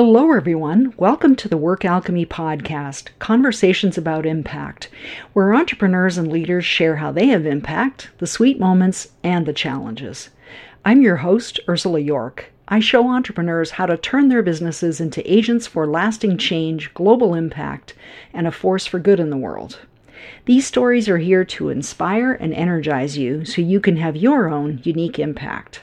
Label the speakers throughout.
Speaker 1: Hello, everyone. Welcome to the Work Alchemy Podcast, Conversations about Impact, where entrepreneurs and leaders share how they have impact, the sweet moments, and the challenges. I'm your host, Ursula Jorch. I show entrepreneurs how to turn their businesses into agents for lasting change, global impact, and a force for good in the world. These stories are here to inspire and energize you so you can have your own unique impact.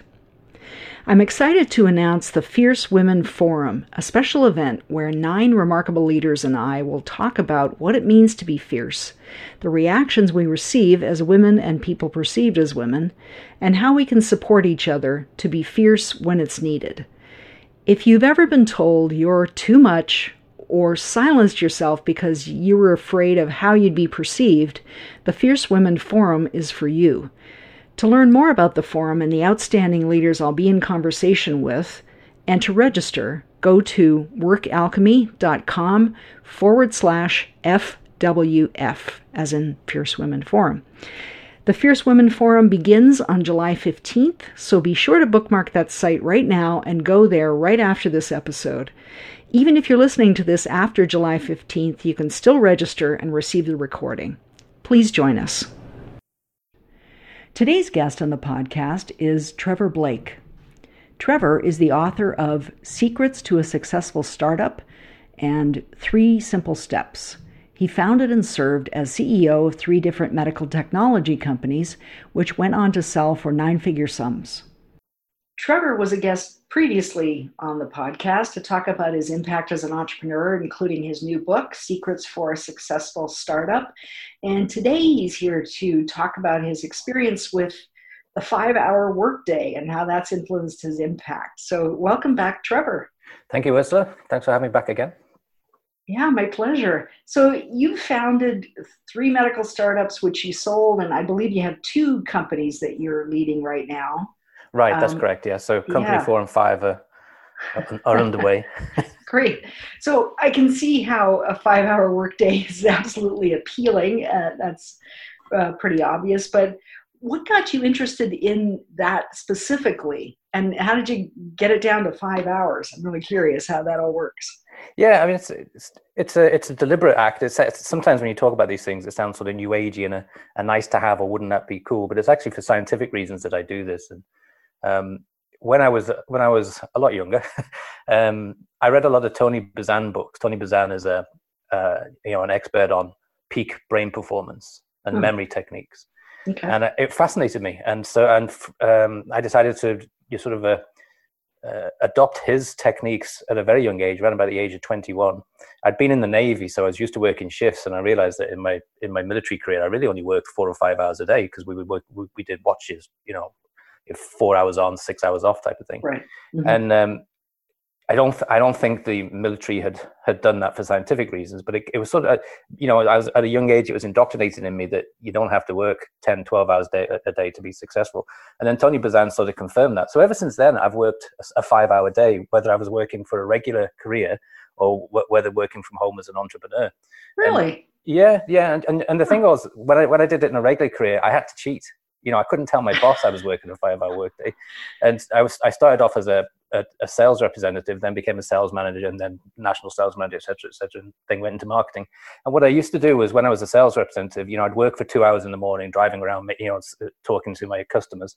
Speaker 1: I'm excited to announce the Fierce Women Forum, a special event where nine remarkable leaders and I will talk about what it means to be fierce, the reactions we receive as women and people perceived as women, and how we can support each other to be fierce when it's needed. If you've ever been told you're too much or silenced yourself because you were afraid of how you'd be perceived, the Fierce Women Forum is for you. To learn more about the forum and the outstanding leaders I'll be in conversation with, and to register, go to workalchemy.com forward slash FWF, as in Fierce Women Forum. The Fierce Women Forum begins on July 15th, so be sure to bookmark that site right now and go there right after this episode. Even if you're listening to this after July 15th, you can still register and receive the recording. Please join us. Today's guest on the podcast is Trevor Blake. Trevor is the author of Secrets to a Successful Startup and Three Simple Steps. He founded and served as CEO of three different medical technology companies, which went on to sell for nine figure sums. Trevor was a guest previously on the podcast to talk about his impact as an entrepreneur, including his new book, Secrets for a Successful Startup. And today he's here to talk about his experience with the five hour workday and how that's influenced his impact. So, welcome back, Trevor.
Speaker 2: Thank you, Ursula. Thanks for having me back again.
Speaker 1: Yeah, my pleasure. So, you founded three medical startups, which you sold, and I believe you have two companies that you're leading right now.
Speaker 2: Right, that's um, correct. Yeah. So company yeah. four and five are, are underway.
Speaker 1: Great. So I can see how a five hour workday is absolutely appealing. Uh, that's uh, pretty obvious. But what got you interested in that specifically? And how did you get it down to five hours? I'm really curious how that all works.
Speaker 2: Yeah, I mean, it's it's, it's a it's a deliberate act. It's, it's, sometimes when you talk about these things, it sounds sort of new agey and a, a nice to have, or wouldn't that be cool? But it's actually for scientific reasons that I do this. And um, when I was when I was a lot younger, um, I read a lot of Tony Buzan books. Tony Buzan is a uh, you know an expert on peak brain performance and hmm. memory techniques, okay. and it fascinated me. And so and um, I decided to you sort of uh, uh, adopt his techniques at a very young age, around about the age of 21. I'd been in the Navy, so I was used to working shifts, and I realized that in my in my military career, I really only worked four or five hours a day because we would work, we, we did watches, you know, four hours on, six hours off type of thing.
Speaker 1: Right.
Speaker 2: Mm-hmm. And um, I don't, th- I don't think the military had had done that for scientific reasons, but it, it was sort of, you know, I was at a young age, it was indoctrinated in me that you don't have to work 10, 12 hours day, a day to be successful. And then Tony Buzan sort of confirmed that. So ever since then, I've worked a, a five hour day, whether I was working for a regular career or w- whether working from home as an entrepreneur.
Speaker 1: Really?
Speaker 2: And, yeah, yeah, and, and, and the thing was, when I when I did it in a regular career, I had to cheat you know, I couldn't tell my boss I was working a five-hour workday, and I was I started off as a, a, a sales representative, then became a sales manager, and then national sales manager, etc., etc. And then went into marketing. And what I used to do was when I was a sales representative, you know, I'd work for two hours in the morning, driving around, you know, talking to my customers,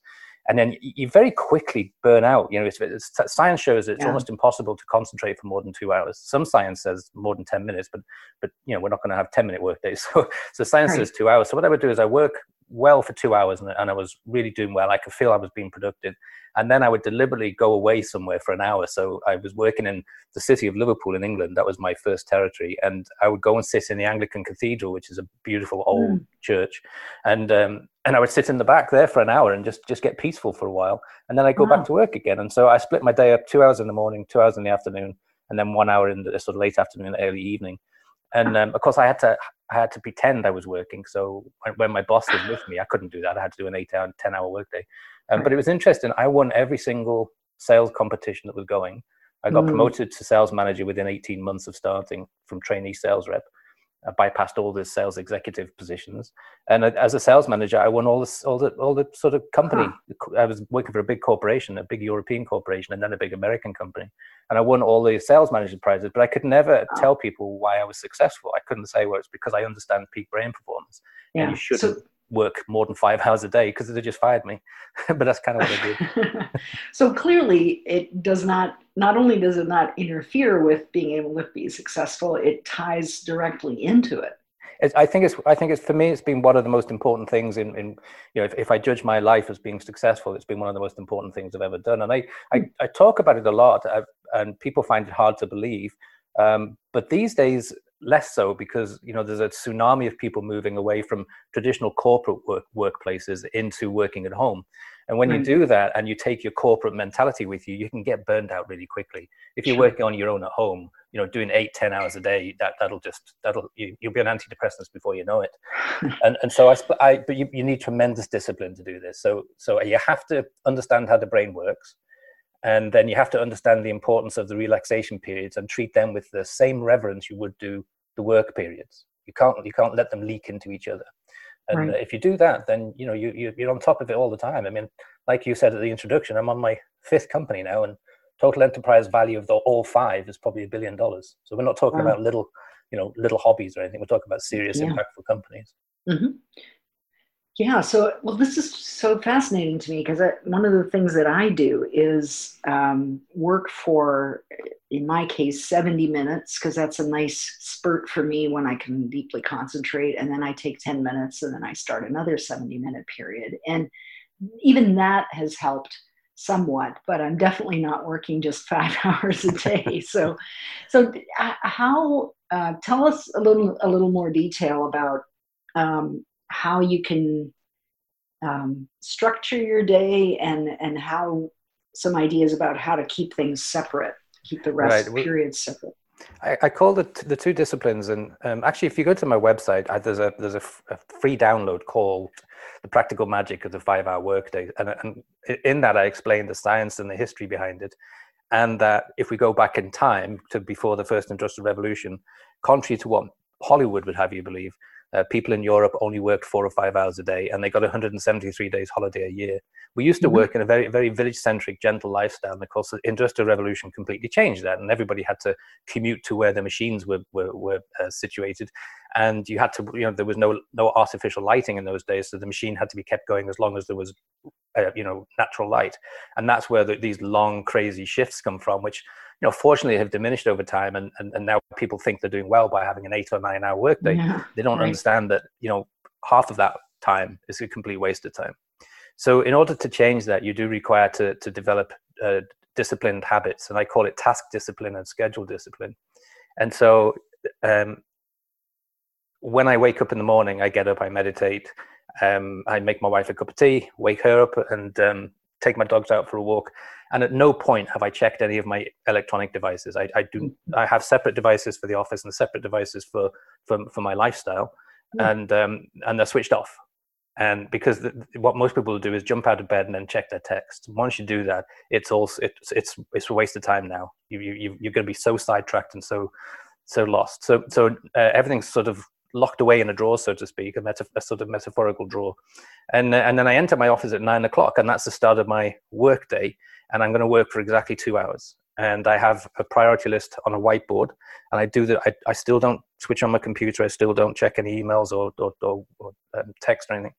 Speaker 2: and then you very quickly burn out. You know, it's, it's, science shows it's yeah. almost impossible to concentrate for more than two hours. Some science says more than ten minutes, but but you know, we're not going to have ten minute workdays. So so science right. says two hours. So what I would do is I work well for two hours and, and I was really doing well. I could feel I was being productive. And then I would deliberately go away somewhere for an hour. So I was working in the city of Liverpool in England. That was my first territory. And I would go and sit in the Anglican Cathedral, which is a beautiful old mm. church. And, um, and I would sit in the back there for an hour and just, just get peaceful for a while. And then I go wow. back to work again. And so I split my day up two hours in the morning, two hours in the afternoon, and then one hour in the sort of late afternoon, early evening and um, of course I had to I had to pretend I was working. So when, when, my boss was with me, I couldn't do that. I had to do an eight hour, ten hour workday. Um, but it was interesting. I won every single sales competition that was going. I got mm. promoted to sales manager within 18 months of starting from trainee sales rep. I bypassed all the sales executive positions, and as a sales manager, I won all the all the all the sort of company. I was working for a big corporation, a big European corporation, and then a big American company, and I won all the sales manager prizes. But I could never tell people why I was successful. I couldn't say, well, it's because I understand peak brain performance, yeah. and you shouldn't. So- work more than five hours a day because they just fired me. but that's kind of what I
Speaker 1: did. so clearly, it does not. Not only does it not interfere with being able to be successful, it ties directly into it.
Speaker 2: I think it's. I think it's for me. It's been one of the most important things in. in you know, if, if I judge my life as being successful, it's been one of the most important things I've ever done. And I, I, I talk about it a lot, I've, and people find it hard to believe. Um, but these days, less so because you know there's a tsunami of people moving away from traditional corporate work, workplaces into working at home. And when you mm. do that and you take your corporate mentality with you you can get burned out really quickly. If you're sure. working on your own at home you know doing eight ten hours a day that that'll just that'll you, will be on antidepressants before you know it. And and so i, I but you, you need tremendous discipline to do this. So so you have to understand how the brain works and then you have to understand the importance of the relaxation periods and treat them with the same reverence you would do the work periods you can't you can't let them leak into each other and right. if you do that then you know you, you you're on top of it all the time i mean like you said at the introduction i'm on my fifth company now and total enterprise value of the all five is probably a billion dollars so we're not talking wow. about little you know little hobbies or anything we're talking about serious yeah. impactful companies
Speaker 1: mm-hmm. Yeah. So, well, this is so fascinating to me because one of the things that I do is um, work for, in my case, 70 minutes because that's a nice spurt for me when I can deeply concentrate. And then I take 10 minutes and then I start another 70 minute period. And even that has helped somewhat, but I'm definitely not working just five hours a day. so, so uh, how, uh, tell us a little, a little more detail about um, how you can um, structure your day and and how some ideas about how to keep things separate, keep the rest right. periods separate.
Speaker 2: I, I, call it the two disciplines, and um, actually, if you go to my website, I, there's a there's a, f- a free download called "The Practical Magic of the Five Hour Workday," and, and in that I explain the science and the history behind it, and that if we go back in time to before the first industrial revolution, contrary to what Hollywood would have you believe, uh, people in Europe only worked four or five hours a day, and they got 173 days holiday a year. We used to mm-hmm. work in a very, very village-centric, gentle lifestyle, and of course, the Industrial Revolution completely changed that, and everybody had to commute to where the machines were were, were uh, situated, and you had to, you know, there was no no artificial lighting in those days, so the machine had to be kept going as long as there was, uh, you know, natural light, and that's where the, these long, crazy shifts come from, which you know, fortunately have diminished over time. And, and, and now people think they're doing well by having an eight or nine hour workday. Yeah, they don't right. understand that, you know, half of that time is a complete waste of time. So in order to change that, you do require to, to develop uh, disciplined habits. And I call it task discipline and schedule discipline. And so um, when I wake up in the morning, I get up, I meditate, um, I make my wife a cup of tea, wake her up, and um, take my dogs out for a walk. And at no point have i checked any of my electronic devices. I, I do i have separate devices for the office and separate devices for for, for my lifestyle. Mm. and um, and they're switched off. And because the, what most people do is jump out of bed and then check their text once you do that it's also it's it's it's a waste of time now. You, you you're going to be so sidetracked and so so lost. So so uh, everything's sort of locked away in a drawer, so to speak, a, a sort of metaphorical drawer. And, uh, and then I enter my office at nine o'clock, and that's the start of my work day. And I'm going to work for exactly two hours. And I have a priority list on a whiteboard, and I do that. I, I still don't switch on my computer. I still don't check any emails or, or, or, or um, text or anything.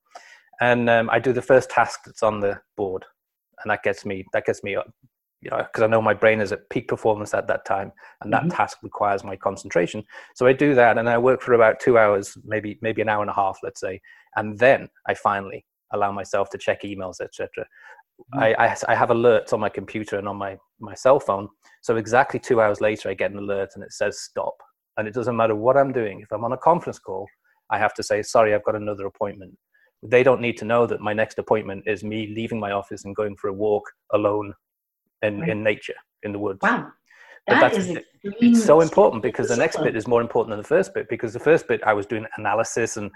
Speaker 2: And um, I do the first task that's on the board, and that gets me that gets me you know, because I know my brain is at peak performance at that time, and that mm-hmm. task requires my concentration. So I do that, and I work for about two hours, maybe maybe an hour and a half, let's say, and then I finally allow myself to check emails, etc. Mm-hmm. I, I, I have alerts on my computer and on my my cell phone. So exactly two hours later, I get an alert, and it says stop. And it doesn't matter what I'm doing. If I'm on a conference call, I have to say sorry, I've got another appointment. They don't need to know that my next appointment is me leaving my office and going for a walk alone in, right. in nature, in the woods.
Speaker 1: Wow.
Speaker 2: But that that's it's so important because the next bit is more important than the first bit because the first bit I was doing analysis and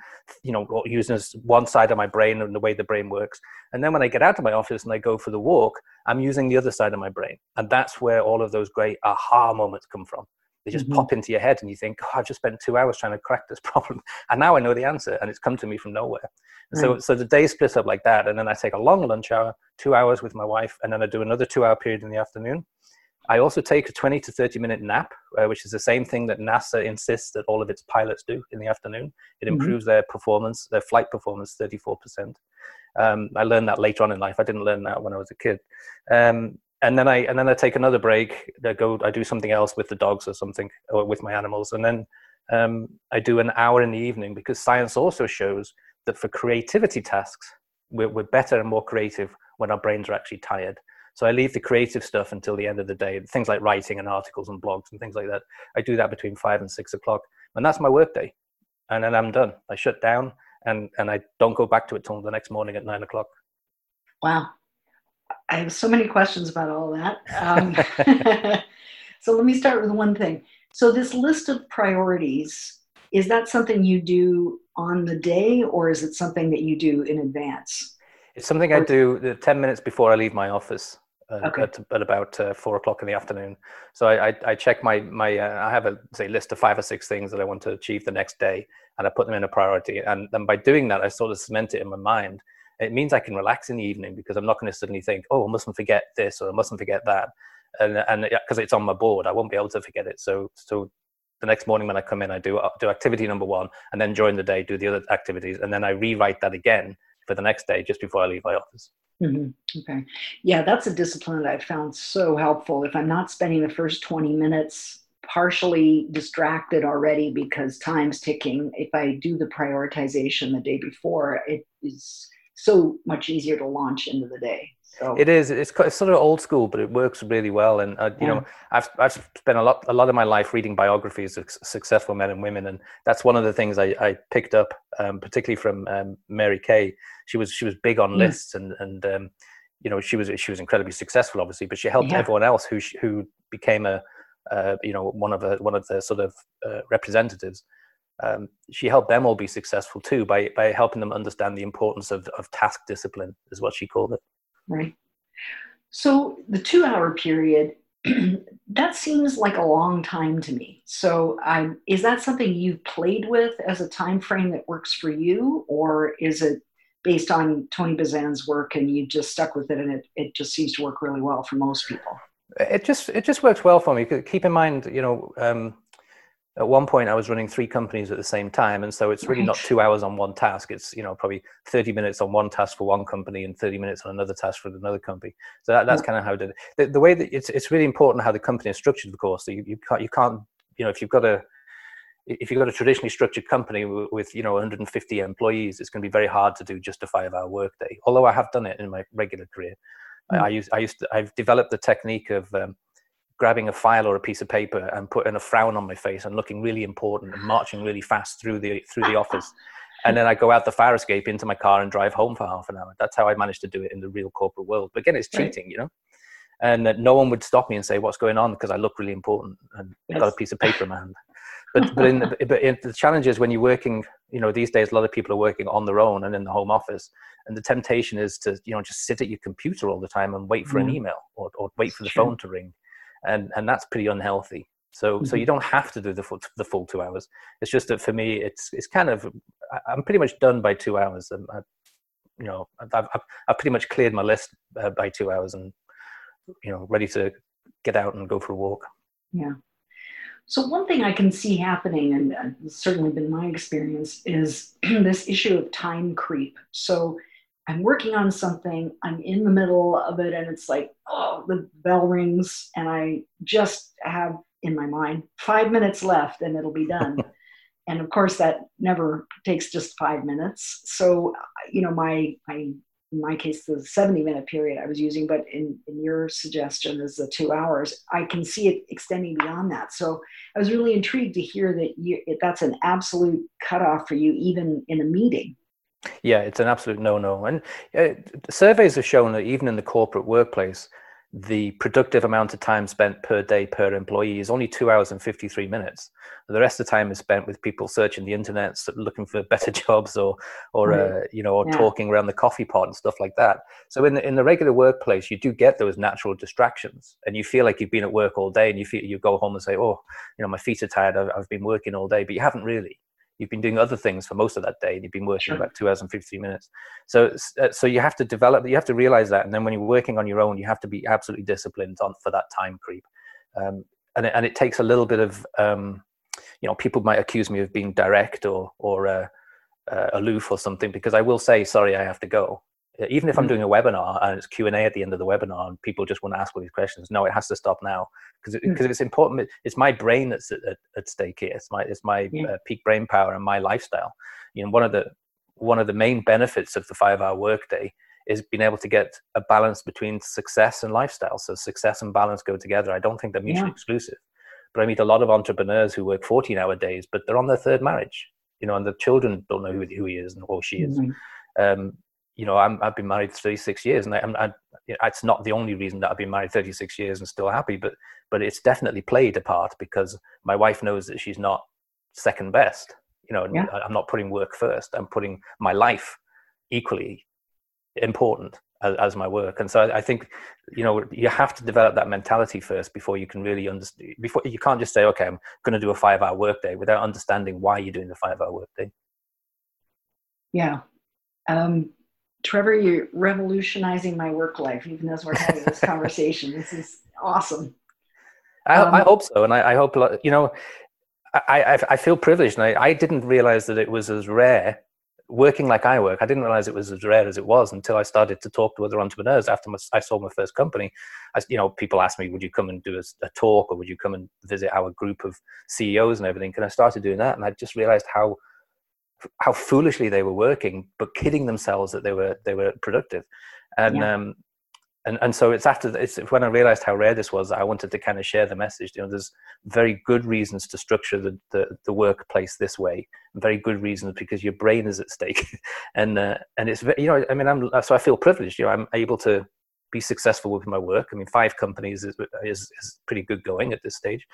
Speaker 2: you know using one side of my brain and the way the brain works and then when I get out of my office and I go for the walk I'm using the other side of my brain and that's where all of those great aha moments come from They just mm-hmm. pop into your head, and you think, "Oh, I've just spent two hours trying to crack this problem, and now I know the answer, and it's come to me from nowhere." Right. So, so the day splits up like that, and then I take a long lunch hour, two hours with my wife, and then I do another two-hour period in the afternoon. I also take a 20 to 30 minute nap, uh, which is the same thing that NASA insists that all of its pilots do in the afternoon. It mm-hmm. improves their performance, their flight performance, 34%. Um, I learned that later on in life. I didn't learn that when I was a kid. Um, and then I and then I take another break. I go. I do something else with the dogs or something, or with my animals, and then um, I do an hour in the evening because science also shows that for creativity tasks, we're, we're better and more creative when our brains are actually tired. So I leave the creative stuff until the end of the day, things like writing and articles and blogs and things like that. I do that between five and six o'clock, and that's my workday. And then I'm done. I shut down, and and I don't go back to it till the next morning at nine o'clock.
Speaker 1: Wow, I have so many questions about all that. Um, so let me start with one thing. So this list of priorities is that something you do on the day, or is it something that you do in advance?
Speaker 2: It's something I do 10 minutes before I leave my office uh, okay. at, at, about uh, four o'clock in the afternoon. So I, I, I check my, my uh, I have a say list of five or six things that I want to achieve the next day and I put them in a priority. And then by doing that, I sort of cement it in my mind. It means I can relax in the evening because I'm not going to suddenly think, oh, I mustn't forget this or I mustn't forget that. And, and because it's on my board, I won't be able to forget it. So, so the next morning when I come in, I do, do activity number one and then during the day, do the other activities. And then I rewrite that again for the next day just before I leave my office.
Speaker 1: Mm-hmm. Okay. Yeah, that's a discipline that I've found so helpful. If I'm not spending the first 20 minutes partially distracted already because time's ticking, if I do the prioritization the day before, it is so much easier to launch into the day. So.
Speaker 2: It is. It's, it's sort of old school, but it works really well. And uh, you yeah. know, I've I've spent a lot a lot of my life reading biographies of successful men and women, and that's one of the things I, I picked up, um, particularly from um, Mary Kay. She was she was big on mm. lists, and and um, you know she was she was incredibly successful, obviously, but she helped yeah. everyone else who who became a uh, you know one of the one of the sort of uh, representatives. Um, she helped them all be successful too by by helping them understand the importance of of task discipline, is what she called it.
Speaker 1: Right. So the two hour period, that seems like a long time to me. So um, is that something you've played with as a time frame that works for you, or is it based on Tony Buzan's work and you just stuck with it and it, it just seems to work really well for most people?
Speaker 2: It just it just works well for me. Keep in mind, you know, um, at one point I was running three companies at the same time, and so it's really right. not two hours on one task. It's you know probably thirty minutes on one task for one company and thirty minutes on another task for another company. So that, that's kind of how I did it. The, the, way that it's it's really important how the company is structured, of course. So you, you can't you can't you know if you've got a if you've got a traditionally structured company with, you know 150 employees, it's going to be very hard to do just a five-hour workday. Although I have done it in my regular career, mm. I, I use I used to, I've developed the technique of um, grabbing a file or a piece of paper and putting a frown on my face and looking really important and marching really fast through the through the office. And then I go out the fire escape into my car and drive home for half an hour. That's how I managed to do it in the real corporate world. But again, it's cheating, right. you know. And that no one would stop me and say, "What's going on?" Because I look really important and yes. got a piece of paper in my hand. But but in the, but in the challenge is when you're working, you know, these days a lot of people are working on their own and in the home office, and the temptation is to you know just sit at your computer all the time and wait for mm. an email or, or wait for the phone to ring and and that's pretty unhealthy. So mm-hmm. so you don't have to do the full the full two hours. It's just that for me, it's it's kind of I'm pretty much done by two hours. And I, you know, I've, I've, I've pretty much cleared my list uh, by two hours, and you know, ready to get out and go for a walk.
Speaker 1: Yeah. So one thing I can see happening, and uh, certainly been my experience, is this issue of time creep. So I'm working on something, I'm in the middle of it, and it's like, oh, the bell rings, and I just have in my mind five minutes left and it'll be done. and of course, that never takes just five minutes. So, you know, my, my in my case, the 70 minute period I was using, but in, in your suggestion is the two hours, I can see it extending beyond that. So I was really intrigued to hear that you, that's an absolute cutoff for you, even in a meeting.
Speaker 2: Yeah, it's an absolute no-no. And uh, surveys have shown that even in the corporate workplace, the productive amount of time spent per day per employee is only two hours and 53 minutes. The rest of the time is spent with people searching the internet, looking for better jobs or, or right. uh, you know, or yeah. talking around the coffee pot and stuff like that. So in the, in the regular workplace, you do get those natural distractions and you feel like you've been at work all day and you feel, you go home and say, oh, you know, my feet are tired. I've, I've been working all day, but you haven't really you've been doing other things for most of that day and you've been working sure. about two hours and 15 minutes. So uh, so you have to develop you have to realize that and then when you're working on your own you have to be absolutely disciplined on for that time creep. Um, and, it, and it takes a little bit of um, you know people might accuse me of being direct or or uh, uh, aloof or something because i will say sorry i have to go even if I'm mm. doing a webinar and it's Q and A at the end of the webinar and people just want to ask all these questions, no, it has to stop now because because it, mm. it's important. It's my brain that's at, at, at, stake here. It's my it's my yeah. uh, peak brain power and my lifestyle. You know, one of the one of the main benefits of the five hour workday is being able to get a balance between success and lifestyle. So success and balance go together. I don't think they're mutually yeah. exclusive. But I meet a lot of entrepreneurs who work 14 hour days, but they're on their third marriage. You know, and the children don't know who, who he is or she is. Mm-hmm. Um, you know, i have been married 36 years, and I, I, it's not the only reason that I've been married 36 years and still happy, but but it's definitely played a part because my wife knows that she's not second best. You know, yeah. I'm not putting work first. I'm putting my life equally important as, as my work, and so I, I, think you know you have to develop that mentality first before you can really understand. Before you can't just say, okay, I'm going to do a five-hour workday without understanding why you're doing the five-hour workday.
Speaker 1: Yeah. Um, Trevor, you're revolutionizing my work life, even as we're having this conversation. This is awesome.
Speaker 2: I, um, I hope so, and I, I, hope you know. I, I, feel privileged, and I, I didn't realize that it was as rare working like I work. I didn't realize it was as rare as it was until I started to talk to other entrepreneurs. After my, I sold my first company, I, you know, people asked me, "Would you come and do a, a talk, or would you come and visit our group of CEOs and everything?" And I started doing that, and I just realized how how foolishly they were working, but kidding themselves that they were they were productive. And yeah. um, and and so it's after it's when I realized how rare this was, I wanted to kind of share the message. You know, there's very good reasons to structure the the, the workplace this way. Very good reasons because your brain is at stake, and uh, and it's you know I mean I'm so I feel privileged. You know, I'm able to be successful with my work. I mean, five companies is, is, is pretty good going at this stage.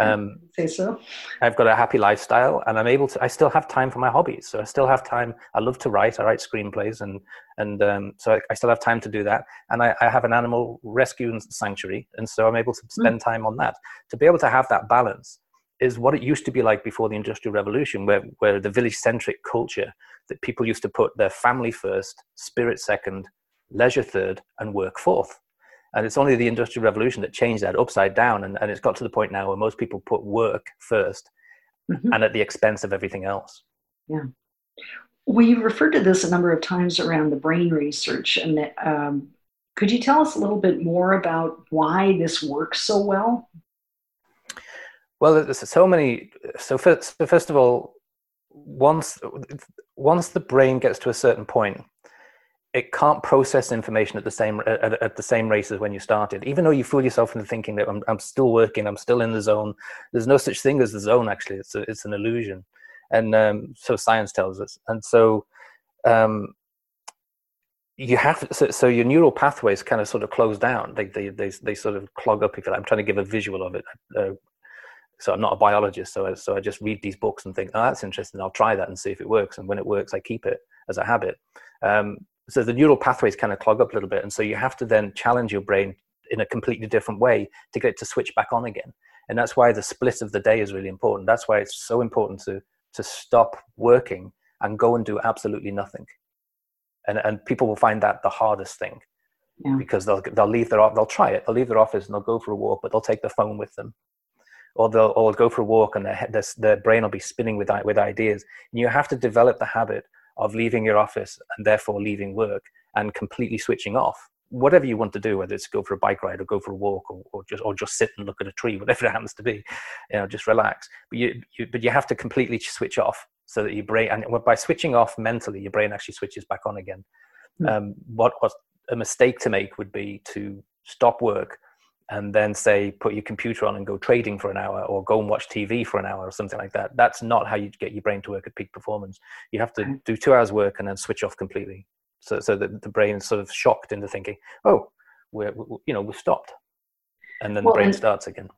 Speaker 1: Um, say so.
Speaker 2: I've got a happy lifestyle, and I'm able to. I still have time for my hobbies, so I still have time. I love to write. I write screenplays, and and um, so I, I, still have time to do that. And I, I, have an animal rescue and sanctuary, and so I'm able to hmm. spend mm. time on that. To be able to have that balance is what it used to be like before the industrial revolution where, where the village centric culture that people used to put their family first spirit second leisure third, and work fourth. And it's only the Industrial Revolution that changed that upside down. And, and it's got to the point now where most people put work first mm-hmm. and at the expense of everything else.
Speaker 1: Yeah. We referred to this a number of times around the brain research. And um, could you tell us a little bit more about why this works so well?
Speaker 2: Well, there's so many. So first, so first of all, once once the brain gets to a certain point, it can't process information at the same at, at, the same rate as when you started. Even though you fool yourself into thinking that I'm, I'm still working, I'm still in the zone. There's no such thing as the zone. Actually, it's a, it's an illusion, and um, so science tells us. And so um, you have so, so, your neural pathways kind of sort of close down. They they they, they sort of clog up. If you like. I'm trying to give a visual of it. Uh, so I'm not a biologist, so I, so I just read these books and think, oh, that's interesting. I'll try that and see if it works. And when it works, I keep it as a habit. Um, so the neural pathways kind of clog up a little bit and so you have to then challenge your brain in a completely different way to get it to switch back on again. And that's why the split of the day is really important. That's why it's so important to to stop working and go and do absolutely nothing. And and people will find that the hardest thing. Yeah. because they'll they'll leave their they'll try it. They'll leave their office and they'll go for a walk but they'll take their phone with them. Or they'll or go for a walk and their, their, their brain will be spinning with with ideas. And you have to develop the habit of leaving your office and therefore leaving work and completely switching off. Whatever you want to do whether it's go for a bike ride or go for a walk or, or just or just sit and look at a tree whatever it happens to be you know just relax. But you, you but you have to completely switch off so that your brain and by switching off mentally your brain actually switches back on again. Mm. um, what what a mistake to make would be to stop work and then say put your computer on and go trading for an hour or go and watch tv for an hour or something like that. That's not how you get your brain to work at peak performance. You have to mm. do two hours work and then switch off completely. So, so that the brain is sort of shocked into thinking oh we're, we, you know we've stopped. And then
Speaker 1: Well,
Speaker 2: the brain starts again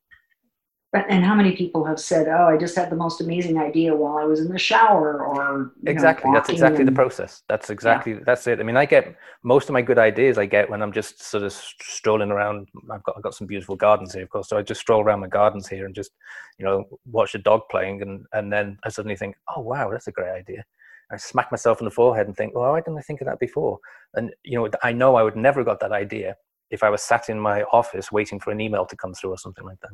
Speaker 1: But and how many people have said, "Oh, I just had the most amazing idea while I was in the shower," or you know,
Speaker 2: exactly that's exactly the process. That's exactly that's it. I mean i get most of my good ideas i get when i'm just sort of strolling around. I've got i've got some beautiful gardens here of course so i just stroll around my gardens here and just you know watch a dog playing and and then i suddenly think oh wow that's a great idea. I smack myself in the forehead and think well why didn't i think of that before? And you know i know i would never have got that idea if i was sat in my office waiting for an email to come through or something like that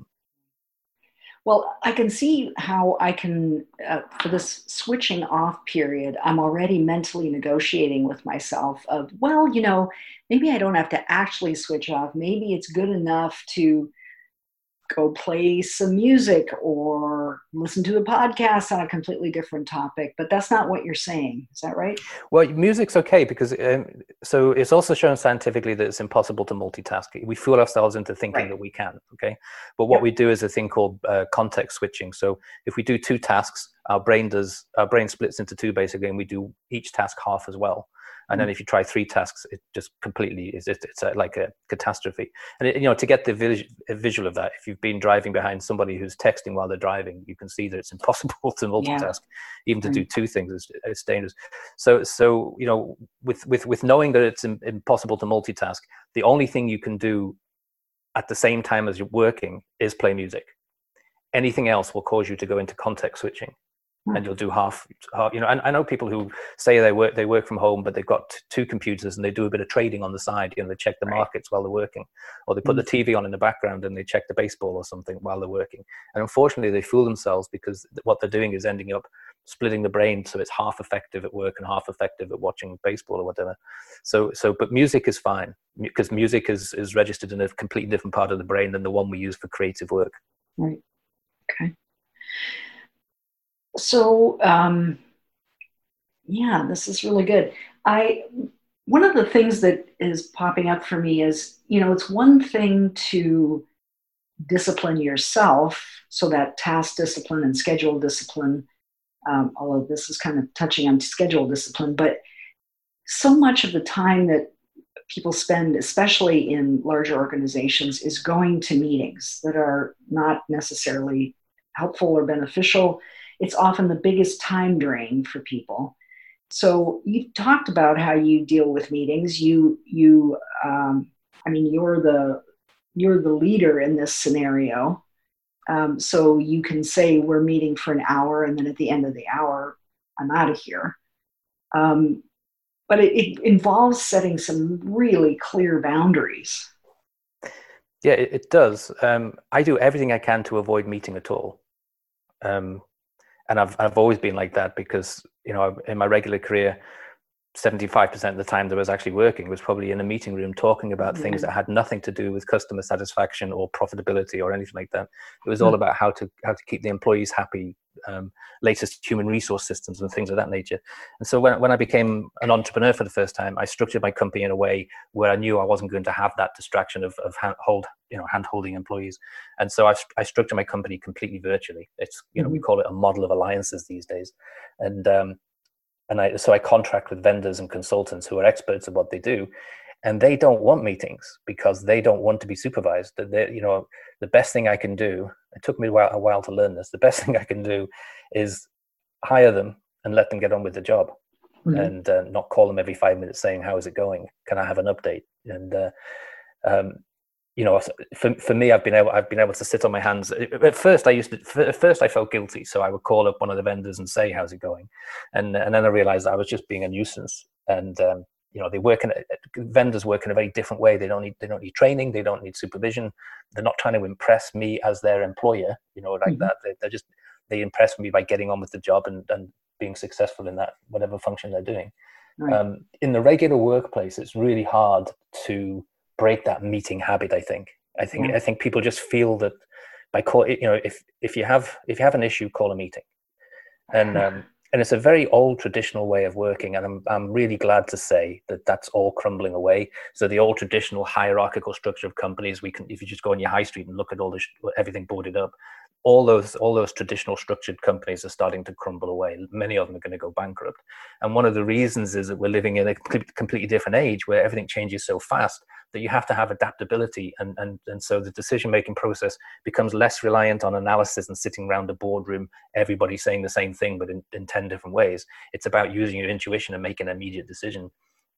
Speaker 1: Well, I can see how I can, uh, for this switching off period, I'm already mentally negotiating with myself of, well, you know, maybe I don't have to actually switch off. Maybe it's good enough to go play some music or listen to a podcast on a completely different topic. But that's not what you're saying. Is that right?
Speaker 2: Well, music's okay because um, so it's also shown scientifically that it's impossible to multitask. We fool ourselves into thinking
Speaker 1: Right.
Speaker 2: that we can. Okay, but what
Speaker 1: Yeah.
Speaker 2: we do is a thing called uh, context switching. So if we do two tasks, our brain does our brain splits into two basically, and we do each task half as well. And then mm. if you try three tasks, it just completely is it, it's a, like a catastrophe. And it, you know to get the vis- visual of that, if you've been driving behind somebody who's texting while they're driving, you can see that it's impossible to multitask, even to do mm. two things. It's, it's dangerous. So so you know with with with knowing that it's im- impossible to multitask, the only thing you can do at the same time as you're working is play music. Anything else will cause you to go into context switching. And hmm. you'll do half. half you know, and I know people who say they work they work from home, but they've got t- two computers and they do a bit of trading on the side. You know, they check the
Speaker 1: Right.
Speaker 2: markets while they're working, or they put the hmm. TV on in the background and they check the baseball or something while they're working. And unfortunately, they fool themselves because what they're doing is ending up splitting the brain so it's half effective at work and half effective at watching baseball or whatever. So, so, but music is fine because music is is registered in a completely different part of the brain than the one we use for creative work.
Speaker 1: Right. Okay. So, um, yeah, this is really good. I one of the things that is popping up for me is, you know, it's one thing to discipline yourself, so that task discipline and schedule discipline. Um, although this is kind of touching on schedule discipline, but so much of the time that people spend, especially in larger organizations, is going to meetings that are not necessarily helpful or beneficial. It's often the biggest time drain for people. So you've talked about how you deal with meetings. You you um, I mean you're the you're the leader in this scenario. Um, so you can say we're meeting for an hour, and then at the end of the hour, I'm out of here. Um, but it, it involves setting some really clear boundaries.
Speaker 2: Yeah, it, it does. Um, I do everything I can to avoid meeting at all. Um, and I've I've always been like that because you know in my regular career, seventy five percent of the time that I was actually working was probably in a meeting room talking about things that had nothing to do with customer satisfaction or profitability or anything like that. It was all
Speaker 1: Mm.
Speaker 2: about how to how to keep the employees happy, um, latest human resource systems and things of that nature. And so when when I became an entrepreneur for the first time, I structured my company in a way where I knew I wasn't going to have that distraction of of hold you know hand holding employees. And so I've, I structured my company completely virtually. It's you know we call it a model of alliances these days, and um, and I so I contract with vendors and consultants who are experts at what they do, and they don't want meetings because they don't want to be supervised. That they you know the best thing I can do. It took me a while, a while to learn this. The best thing I can do is hire them and let them get on with the job
Speaker 1: Mhm.
Speaker 2: and uh, not call them every five minutes saying how is it going can i have an update and uh, um, you know for, for me i've been able i've been able to sit on my hands. At first i used to at first i felt guilty so i would call up one of the vendors and say how's it going? And and then i realized i was just being a nuisance. And um, you know they work in vendors work in a very different way. They don't need they don't need training. They don't need supervision. They're not trying to impress me as their employer you know like
Speaker 1: Mhm.
Speaker 2: that. They, they're just they impress me by getting on with the job and, and being successful in that whatever function they're doing.
Speaker 1: Right.
Speaker 2: um, in the regular workplace it's really hard to break that meeting habit i think. I think
Speaker 1: Yeah.
Speaker 2: i think people just feel that by call you know if if you have if you have an issue call a meeting. And um, and it's a very old traditional way of working and I'm, I'm really glad to say that that's all crumbling away. So the old traditional hierarchical structure of companies we can if you just go on your high street and look at all this everything boarded up all those all those traditional structured companies are starting to crumble away. Many of them are going to go bankrupt. And one of the reasons is that we're living in a completely different age where everything changes so fast that you have to have adaptability and and, and so the decision making process becomes less reliant on analysis and sitting around a boardroom everybody saying the same thing but in, in 10 different ways. It's about using your intuition and making an immediate decision.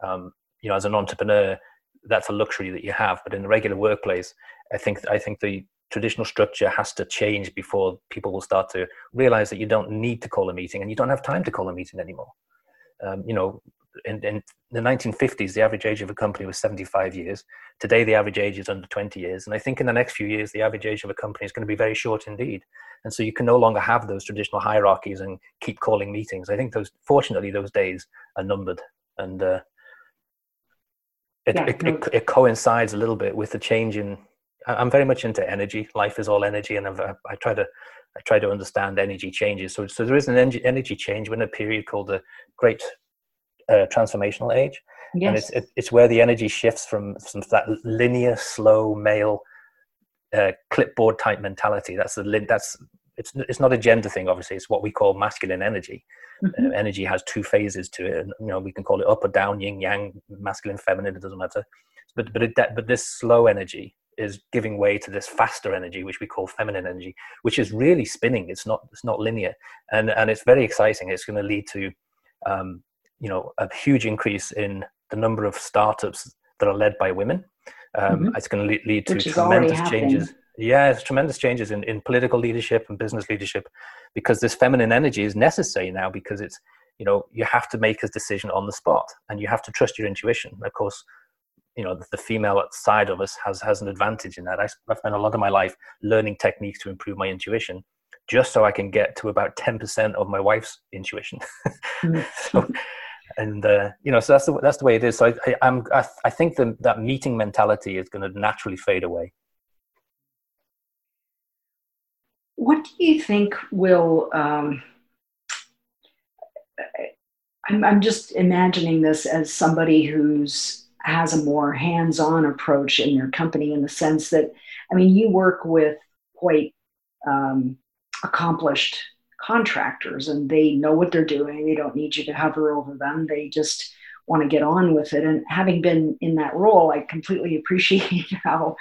Speaker 2: Um, you know as an entrepreneur that's a luxury that you have but in the regular workplace i think i think the traditional structure has to change before people will start to realize that you don't need to call a meeting and you don't have time to call a meeting anymore. Um, you know in, in, the 1950s, the average age of a company was 75 years. Today, the average age is under 20 years. And I think in the next few years, the average age of a company is going to be very short indeed. And so you can no longer have those traditional hierarchies and keep calling meetings. I think those, fortunately, those days are numbered. And uh, it, yeah, it, no. it, it, coincides a little bit with the change in. I'm very much into energy. Life is all energy, and I've, I try to I try to understand energy changes. So, so there is an energy change. We're in a period called the Great uh, transformational age. Yes. And it's, it, it's where the energy shifts from, from that linear, slow, male, uh, clipboard type mentality. That's the that's it's it's not a gender thing. Obviously, it's what we call masculine energy. Mm-hmm. Uh, energy has two phases to it, and you know we can call it up or down, yin yang, masculine, feminine. It doesn't matter. But but it, but this slow energy is giving way to this faster energy, which we call feminine energy, which is really spinning. It's not it's not linear, and and it's very exciting. It's going to lead to um, you know a huge increase in the number of startups that are led by women. Um, mm-hmm. It's going to lead, lead to tremendous changes. Yeah, it's tremendous changes in, in political leadership and business leadership because this feminine energy is necessary now because it's you know you have to make a decision on the spot and you have to trust your intuition. Of course, you know the, the female side of us has has an advantage in that. I, I've spent a lot of my life learning techniques to improve my intuition just so I can get to about 10% of my wife's intuition. Mm-hmm. so and uh, you know, so that's the that's the way it is. So I, I, am I, I think that that meeting mentality is going to naturally fade away.
Speaker 1: What do you think will? Um, I'm I'm just imagining this as somebody who's has a more hands-on approach in their company in the sense that I mean, you work with quite um, accomplished contractors and they know what they're doing. They don't need you to hover over them. They just want to get on with it. And having been in that role, I completely appreciate how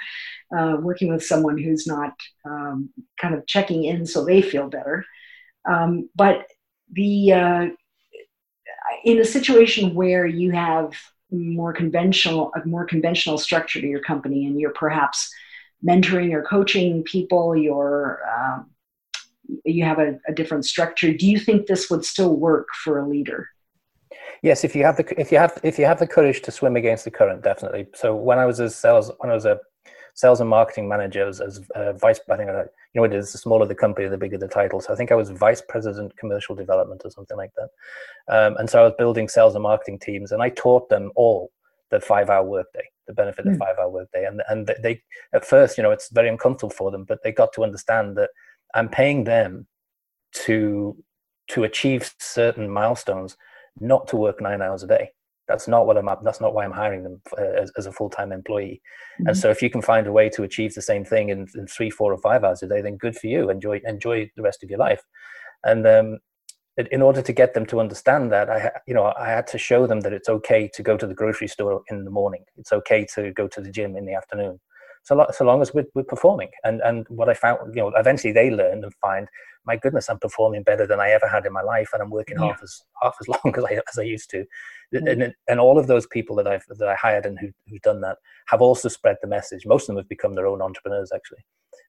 Speaker 1: uh, working with someone who's not um, kind of checking in so they feel better. Um, but the uh, in a situation where you have more conventional a more conventional structure to your company and you're perhaps mentoring or coaching people you're um, you have a, a different structure. Do you think this would still work for a leader?
Speaker 2: Yes, if you have the if you have if you have the courage to swim against the current, definitely. So when I was a sales when I was a sales and marketing manager as, as uh, vice I think uh, you know it is the smaller the company the bigger the title. So I think I was vice president commercial development or something like that. Um, and so I was building sales and marketing teams, and I taught them all the five hour workday, the benefit mm. of hmm. five hour workday, and and they at first you know it's very uncomfortable for them, but they got to understand that I'm paying them to to achieve certain milestones, not to work nine hours a day. That's not what I'm. That's not why I'm hiring them uh, as, as, a full time employee. Mm-hmm. And so, if you can find a way to achieve the same thing in, in, three, four, or five hours a day, then good for you. Enjoy enjoy the rest of your life. And um, in order to get them to understand that, I you know I had to show them that it's okay to go to the grocery store in the morning. It's okay to go to the gym in the afternoon so, so long as we're, we're performing. And, and what I found, you know, eventually they learn and find, my goodness, I'm performing better than I ever had in my life, and I'm working yeah. half as half as long as I as I used to. Mm-hmm. And and all of those people that I've that I hired and who who've done that have also spread the message. Most of them have become their own entrepreneurs, actually.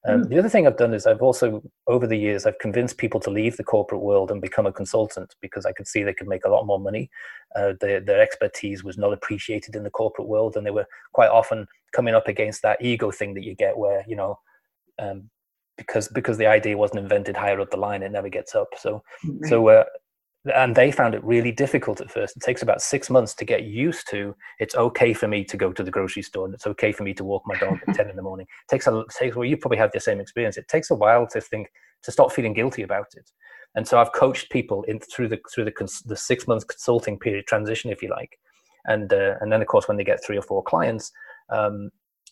Speaker 2: Um, mm. The other thing I've done is I've also, over the years, I've convinced people to leave the corporate world and become a consultant because I could see they could make a lot more money. Uh, their, their expertise was not appreciated in the corporate world, and they were quite often coming up against that ego thing that you get, where you know, um, because because the idea wasn't invented higher up the line, it never gets up. So, right. so uh, and they found it really difficult at first. It takes about six months to get used to. It's okay for me to go to the grocery store, and it's okay for me to walk my dog at ten in the morning. It takes a takes well, you probably have the same experience. It takes a while to think to stop feeling guilty about it. And so I've coached people in through the through the the six months consulting period transition, if you like, and uh, and then of course when they get three or four clients, um,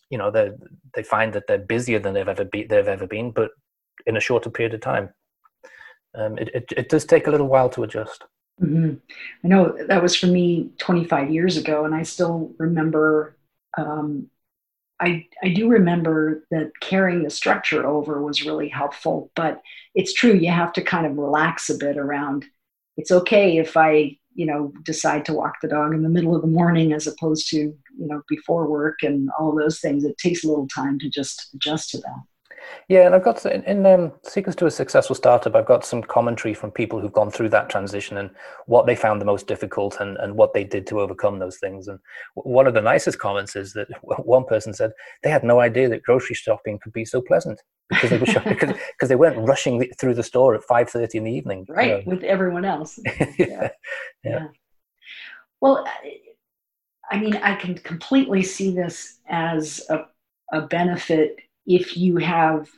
Speaker 2: you know they they find that they're busier than they've ever be they've ever been, but in a shorter period of time um, it, it, it, does take a little while to adjust.
Speaker 1: Mm-hmm. I know that was for me 25 years ago, and I still remember um, I, I do remember that carrying the structure over was really helpful, but it's true, you have to kind of relax a bit around it's okay if I, you know, decide to walk the dog in the middle of the morning as opposed to, you know, before work and all those things. It takes a little time to just adjust to that.
Speaker 2: Yeah, and I've got in, in um, Secrets to a Successful Startup, I've got some commentary from people who've gone through that transition and what they found the most difficult and, and what they did to overcome those things. And one of the nicest comments is that one person said they had no idea that grocery shopping could be so pleasant because they were shopping, because, because they weren't rushing through the store at five thirty in the evening,
Speaker 1: right, you know. with everyone else. yeah. yeah. yeah. Well, I mean, I can completely see this as a, a benefit if you have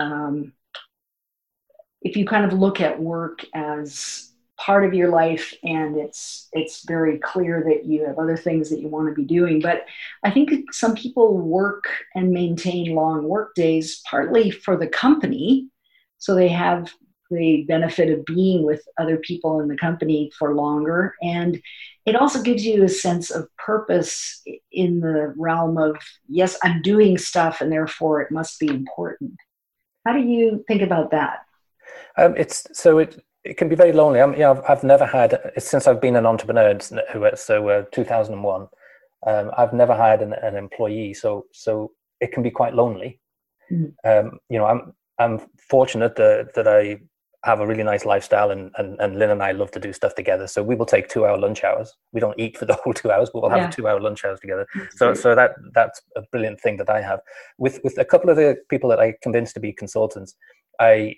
Speaker 1: um, if you kind of look at work as part of your life and it's it's very clear that you have other things that you want to be doing. But i think some people work and maintain long work days partly for the company so they have the benefit of being with other people in the company for longer. And it also gives you a sense of purpose in the realm of yes i'm doing stuff and therefore it must be important. How do you think about that?
Speaker 2: Um, it's so it it can be very lonely i'm know, I've, I've never had since i've been an entrepreneur so uh, 2001 um, i've never had an, an, employee so so it can be quite lonely mm-hmm. um, you know i'm i'm fortunate that, that i have a really nice lifestyle and, and, and Lynn and I love to do stuff together. So we will take two hour lunch hours. We don't eat for the whole two hours, but we'll have yeah. two hour lunch hours together. So, so that, that's a brilliant thing that I have with, with a couple of the people that I convinced to be consultants. I,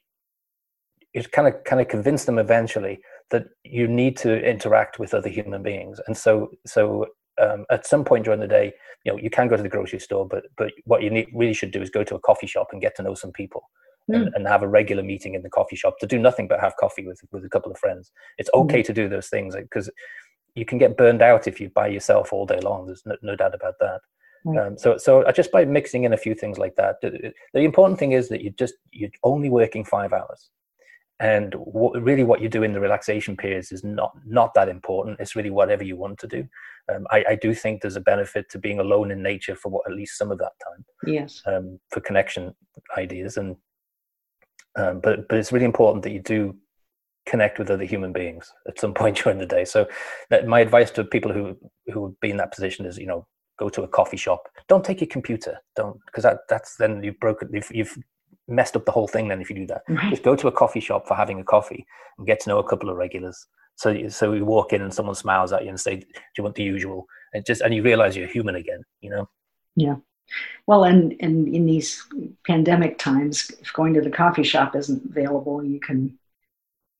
Speaker 2: it kind of, kind of convinced them eventually that you need to interact with other human beings. And so, so um, at some point during the day, you know, you can go to the grocery store, but, but what you need, really should do is go to a coffee shop and get to know some people and, hmm. and, have a regular meeting in the coffee shop to do nothing but have coffee with with a couple of friends. It's hmm. okay mm-hmm. to do those things because you can get burned out if you by yourself all day long. There's no, no doubt about that. Um, so, so just by mixing in a few things like that, the, the important thing is that you just you're only working five hours, and what, really what you do in the relaxation periods is not not that important. It's really whatever you want to do. Um, I, I, do think there's a benefit to being alone in nature for what at least some of that time.
Speaker 1: Yes.
Speaker 2: Um, for connection ideas and um, but but it's really important that you do connect with other human beings at some point during the day. So that my advice to people who who would be in that position is, you know, go to a coffee shop. Don't take your computer. Don't because that that's then you've broken you've, you've messed up the whole thing. Then if you do that, right. just go to a coffee shop for having a coffee and get to know a couple of regulars. So so you walk in and someone smiles at you and say, "Do you want the usual?" And just and you realize you're human again. You know.
Speaker 1: Yeah. Well, and, and in these pandemic times, if going to the coffee shop isn't available, you can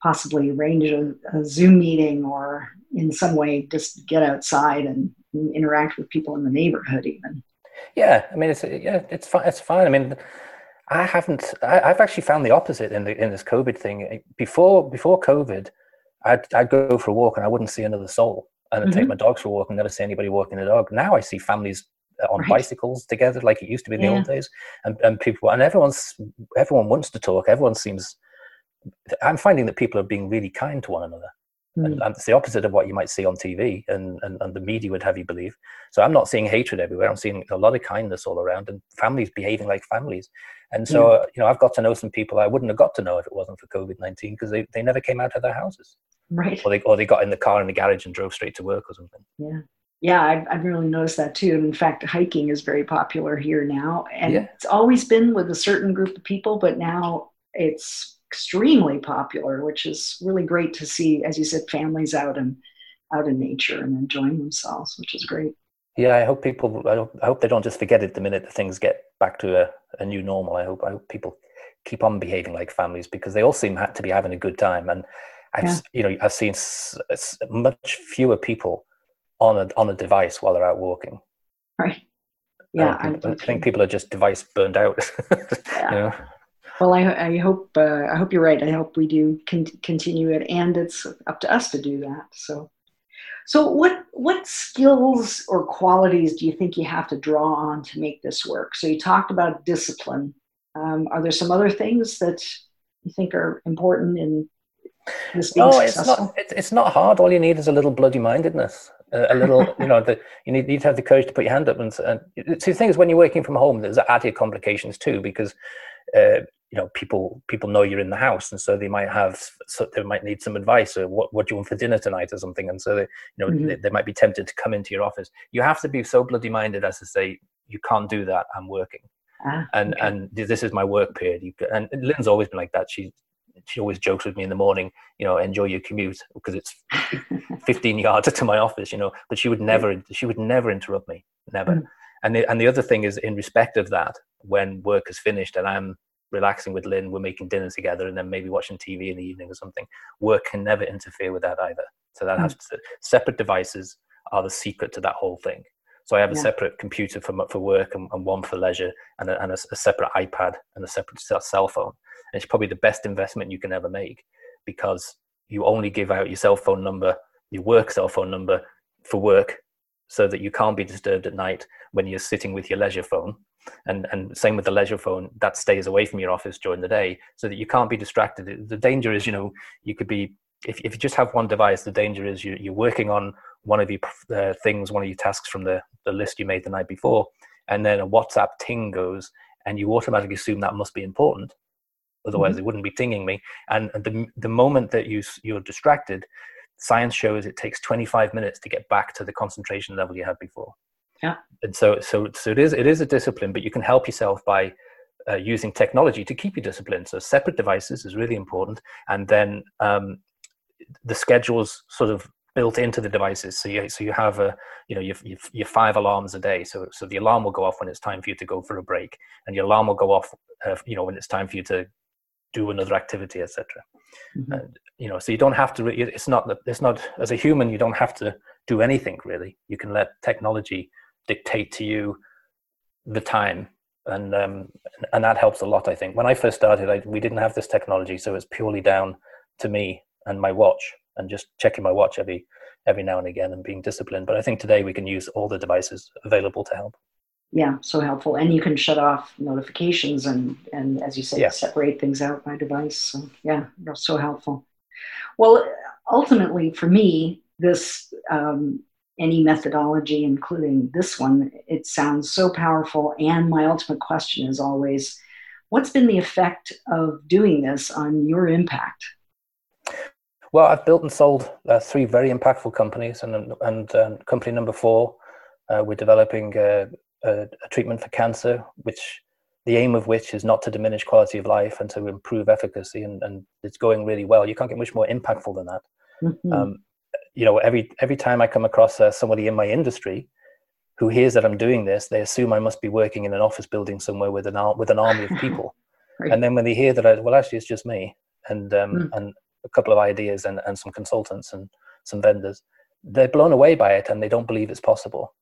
Speaker 1: possibly arrange a, a Zoom meeting or in some way just get outside and, interact with people in the neighborhood, even.
Speaker 2: Yeah, I mean, it's yeah, it's fine. It's fine. I mean, I haven't. I, have actually found the opposite in the in this COVID thing. Before before COVID, I'd I'd go for a walk and I wouldn't see another soul, and I'd mm-hmm. take my dogs for a walk and never see anybody walking a dog. Now I see families uh, on right. bicycles together like it used to be in yeah. the old days and, and people and everyone's everyone wants to talk everyone seems i'm finding that people are being really kind to one another mm. and, and, it's the opposite of what you might see on tv and, and, and the media would have you believe so i'm not seeing hatred everywhere i'm seeing a lot of kindness all around and families behaving like families and so uh, you know i've got to know some people i wouldn't have got to know if it wasn't for covid-19 because they, they never came out of their houses
Speaker 1: right
Speaker 2: or they, or they got in the car in the garage and drove straight to work or something
Speaker 1: yeah yeah, I've, I've really noticed that too. And in fact, hiking is very popular here now. And yeah. it's always been with a certain group of people, but now it's extremely popular, which is really great to see, as you said, families out and out in nature and enjoying themselves, which is great.
Speaker 2: Yeah, I hope people. I hope, they don't just forget it the minute that things get back to a, a new normal. I hope. I hope people keep on behaving like families because they all seem to be having a good time. And I've, yeah. you know, I've seen much fewer people on a on a device while they're out walking.
Speaker 1: Right. Yeah,
Speaker 2: I, people, I think people are just device burned out. yeah. You know?
Speaker 1: Well, I, I hope uh, I hope you're right. I hope we do con- continue it, and it's up to us to do that. So, so what what skills or qualities do you think you have to draw on to make this work? So you talked about discipline. Um, are there some other things that you think are important in this being
Speaker 2: oh,
Speaker 1: successful?
Speaker 2: it's not. It's, it's not hard. All you need is a little bloody mindedness a, a little, you know, the, you need, you need to have the courage to put your hand up. And, and see, the thing is, when you're working from home, there's added complications too, because uh, you know people people know you're in the house and so they might have so they might need some advice or what, what do you want for dinner tonight or something and so they you know mm-hmm. they, they, might be tempted to come into your office you have to be so bloody minded as to say you can't do that i'm working ah, and okay. and this is my work period you, and lynn's always been like that she she always jokes with me in the morning you know enjoy your commute because it's 15 yards to my office you know but she would never she would never interrupt me never mm. and the, and the other thing is in respect of that when work is finished and i'm relaxing with Lynn, we're making dinner together, and then maybe watching TV in the evening or something. Work can never interfere with that either. So that mm. has to, separate devices are the secret to that whole thing. So I have a yeah. separate computer for for work and, and one for leisure, and, a, and a, a, separate iPad and a separate cell phone. And it's probably the best investment you can ever make because you only give out your cell phone number, your work cell phone number for work, so that you can't be disturbed at night when you're sitting with your leisure phone and and same with the leisure phone that stays away from your office during the day so that you can't be distracted. The danger is you know you could be if, if you just have one device the danger is you, you're working on one of your uh, things one of your tasks from the, the list you made the night before and then a whatsapp ting goes and you automatically assume that must be important. Otherwise mm-hmm. it wouldn't be tinging me. And the, the moment that you you're distracted science shows it takes 25 minutes to get back to the concentration level you had before
Speaker 1: yeah.
Speaker 2: And so, so, so it is, it is a discipline, but you can help yourself by uh, using technology to keep you disciplined. So separate devices is really important. And then um, the schedules sort of built into the devices. So you, so you have a, you know, you've, you've five alarms a day. So, so the alarm will go off when it's time for you to go for a break and your alarm will go off, uh, you know, when it's time for you to do another activity, etc. Mm-hmm. And, you know, so you don't have to, it's not that it's not, as a human, you don't have to do anything really. You can let technology dictate to you the time. And um, and that helps a lot i think. When i first started I, we didn't have this technology so it's purely down to me and my watch and just checking my watch every every now and again and being disciplined. But i think today we can use all the devices available to help.
Speaker 1: Yeah so helpful. And you can shut off notifications and and as you said yeah. separate things out by device. So yeah so helpful. Well ultimately for me this um, any methodology, including this one, it sounds so powerful. And my ultimate question is always what's been the effect of doing this on your impact?
Speaker 2: Well, I've built and sold uh, three very impactful companies, and and uh, company number four, uh, we're developing a, a, a, treatment for cancer, which the aim of which is not to diminish quality of life and to improve efficacy, and, and it's going really well. You can't get much more impactful than that. Mm-hmm. Um, you know every every time i come across uh, somebody in my industry who hears that i'm doing this they assume i must be working in an office building somewhere with an with an army of people right. and then when they hear that I, well actually it's just me and um, mm. and a couple of ideas and, and some consultants and some vendors they're blown away by it and they don't believe it's possible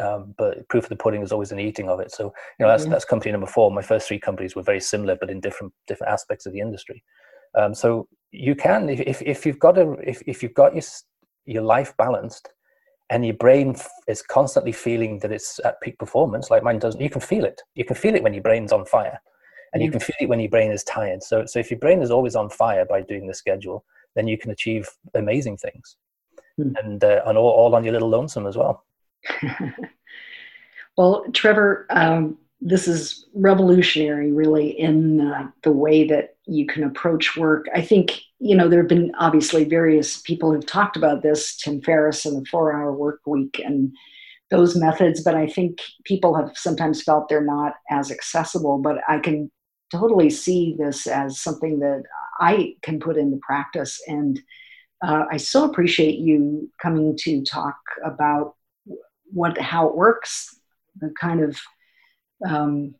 Speaker 2: um, but proof of the pudding is always in the eating of it so you know that's mm-hmm. that's company number four my first three companies were very similar but in different different aspects of the industry um, so you can if, if you've got a if, if you've got your your life balanced and your brain is constantly feeling that it's at peak performance like mine doesn't you can feel it. You can feel it when your brain's on fire and you can feel it when your brain is tired. So so if your brain is always on fire by doing the schedule then you can achieve amazing things hmm. and uh, and all, all on your little lonesome as well.
Speaker 1: Well trevor um, this is revolutionary really in uh, the way that you can approach work. I think you know there have been obviously various people who've talked about this tim ferriss and the four hour work week and those methods but i think people have sometimes felt they're not as accessible but i can totally see this as something that i can put into practice. And uh, i so appreciate you coming to talk about what how it works the kind of um,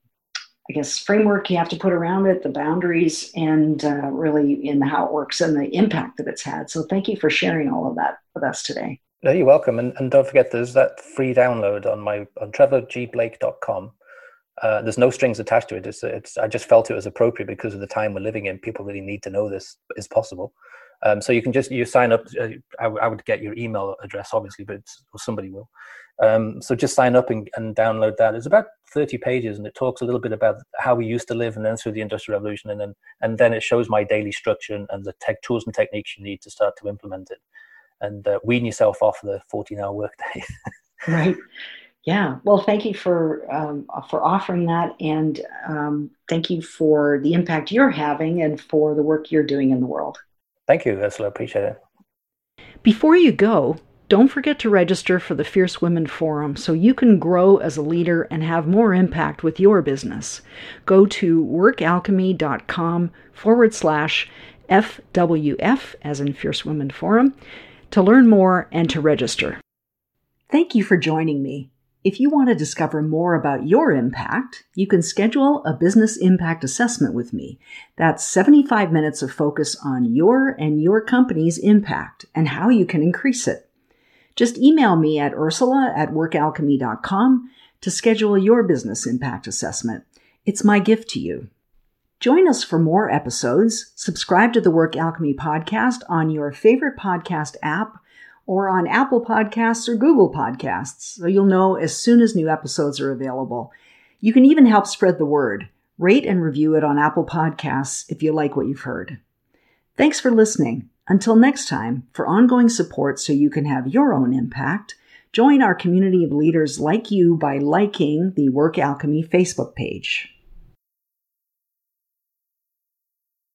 Speaker 1: I guess framework you have to put around it, the boundaries, and uh, really in how it works and the impact that it's had. So thank you for sharing all of that with us today.
Speaker 2: No, you're welcome. And, and don't forget, there's that free download on my on trevorgblake.com. Uh, there's no strings attached to it. It's, it's I just felt it was appropriate because of the time we're living in. People really need to know this is possible. Um, so you can just you sign up. Uh, I, I, would get your email address, obviously, but somebody will. Um, so just sign up and, and, download that. It's about 30 pages, and it talks a little bit about how we used to live, and then through the industrial revolution, and then and then it shows my daily structure and, and the tech tools and techniques you need to start to implement it. and uh, wean yourself off the 14 hour workday.
Speaker 1: right. Yeah. Well, thank you for um, for offering that, and um, thank you for the impact you're having and for the work you're doing in the world.
Speaker 2: Thank you, Ursula. Appreciate it.
Speaker 1: Before you go, don't forget to register for the Fierce Women Forum so you can grow as a leader and have more impact with your business. Go to workalchemy.com forward slash FWF, as in Fierce Women Forum, to learn more and to register. Thank you for joining me. If you want to discover more about your impact, you can schedule a business impact assessment with me. That's 75 minutes of focus on your and your company's impact and how you can increase it. Just email me at ursula at workalchemy.com to schedule your business impact assessment. It's my gift to you. Join us for more episodes. Subscribe to the Work Alchemy podcast on your favorite podcast app or on Apple Podcasts or Google Podcasts, so you'll know as soon as new episodes are available. You can even help spread the word. Rate and review it on Apple Podcasts if you like what you've heard. Thanks for listening. Until next time, for ongoing support so you can have your own impact, join our community of leaders like you by liking the Work Alchemy Facebook page.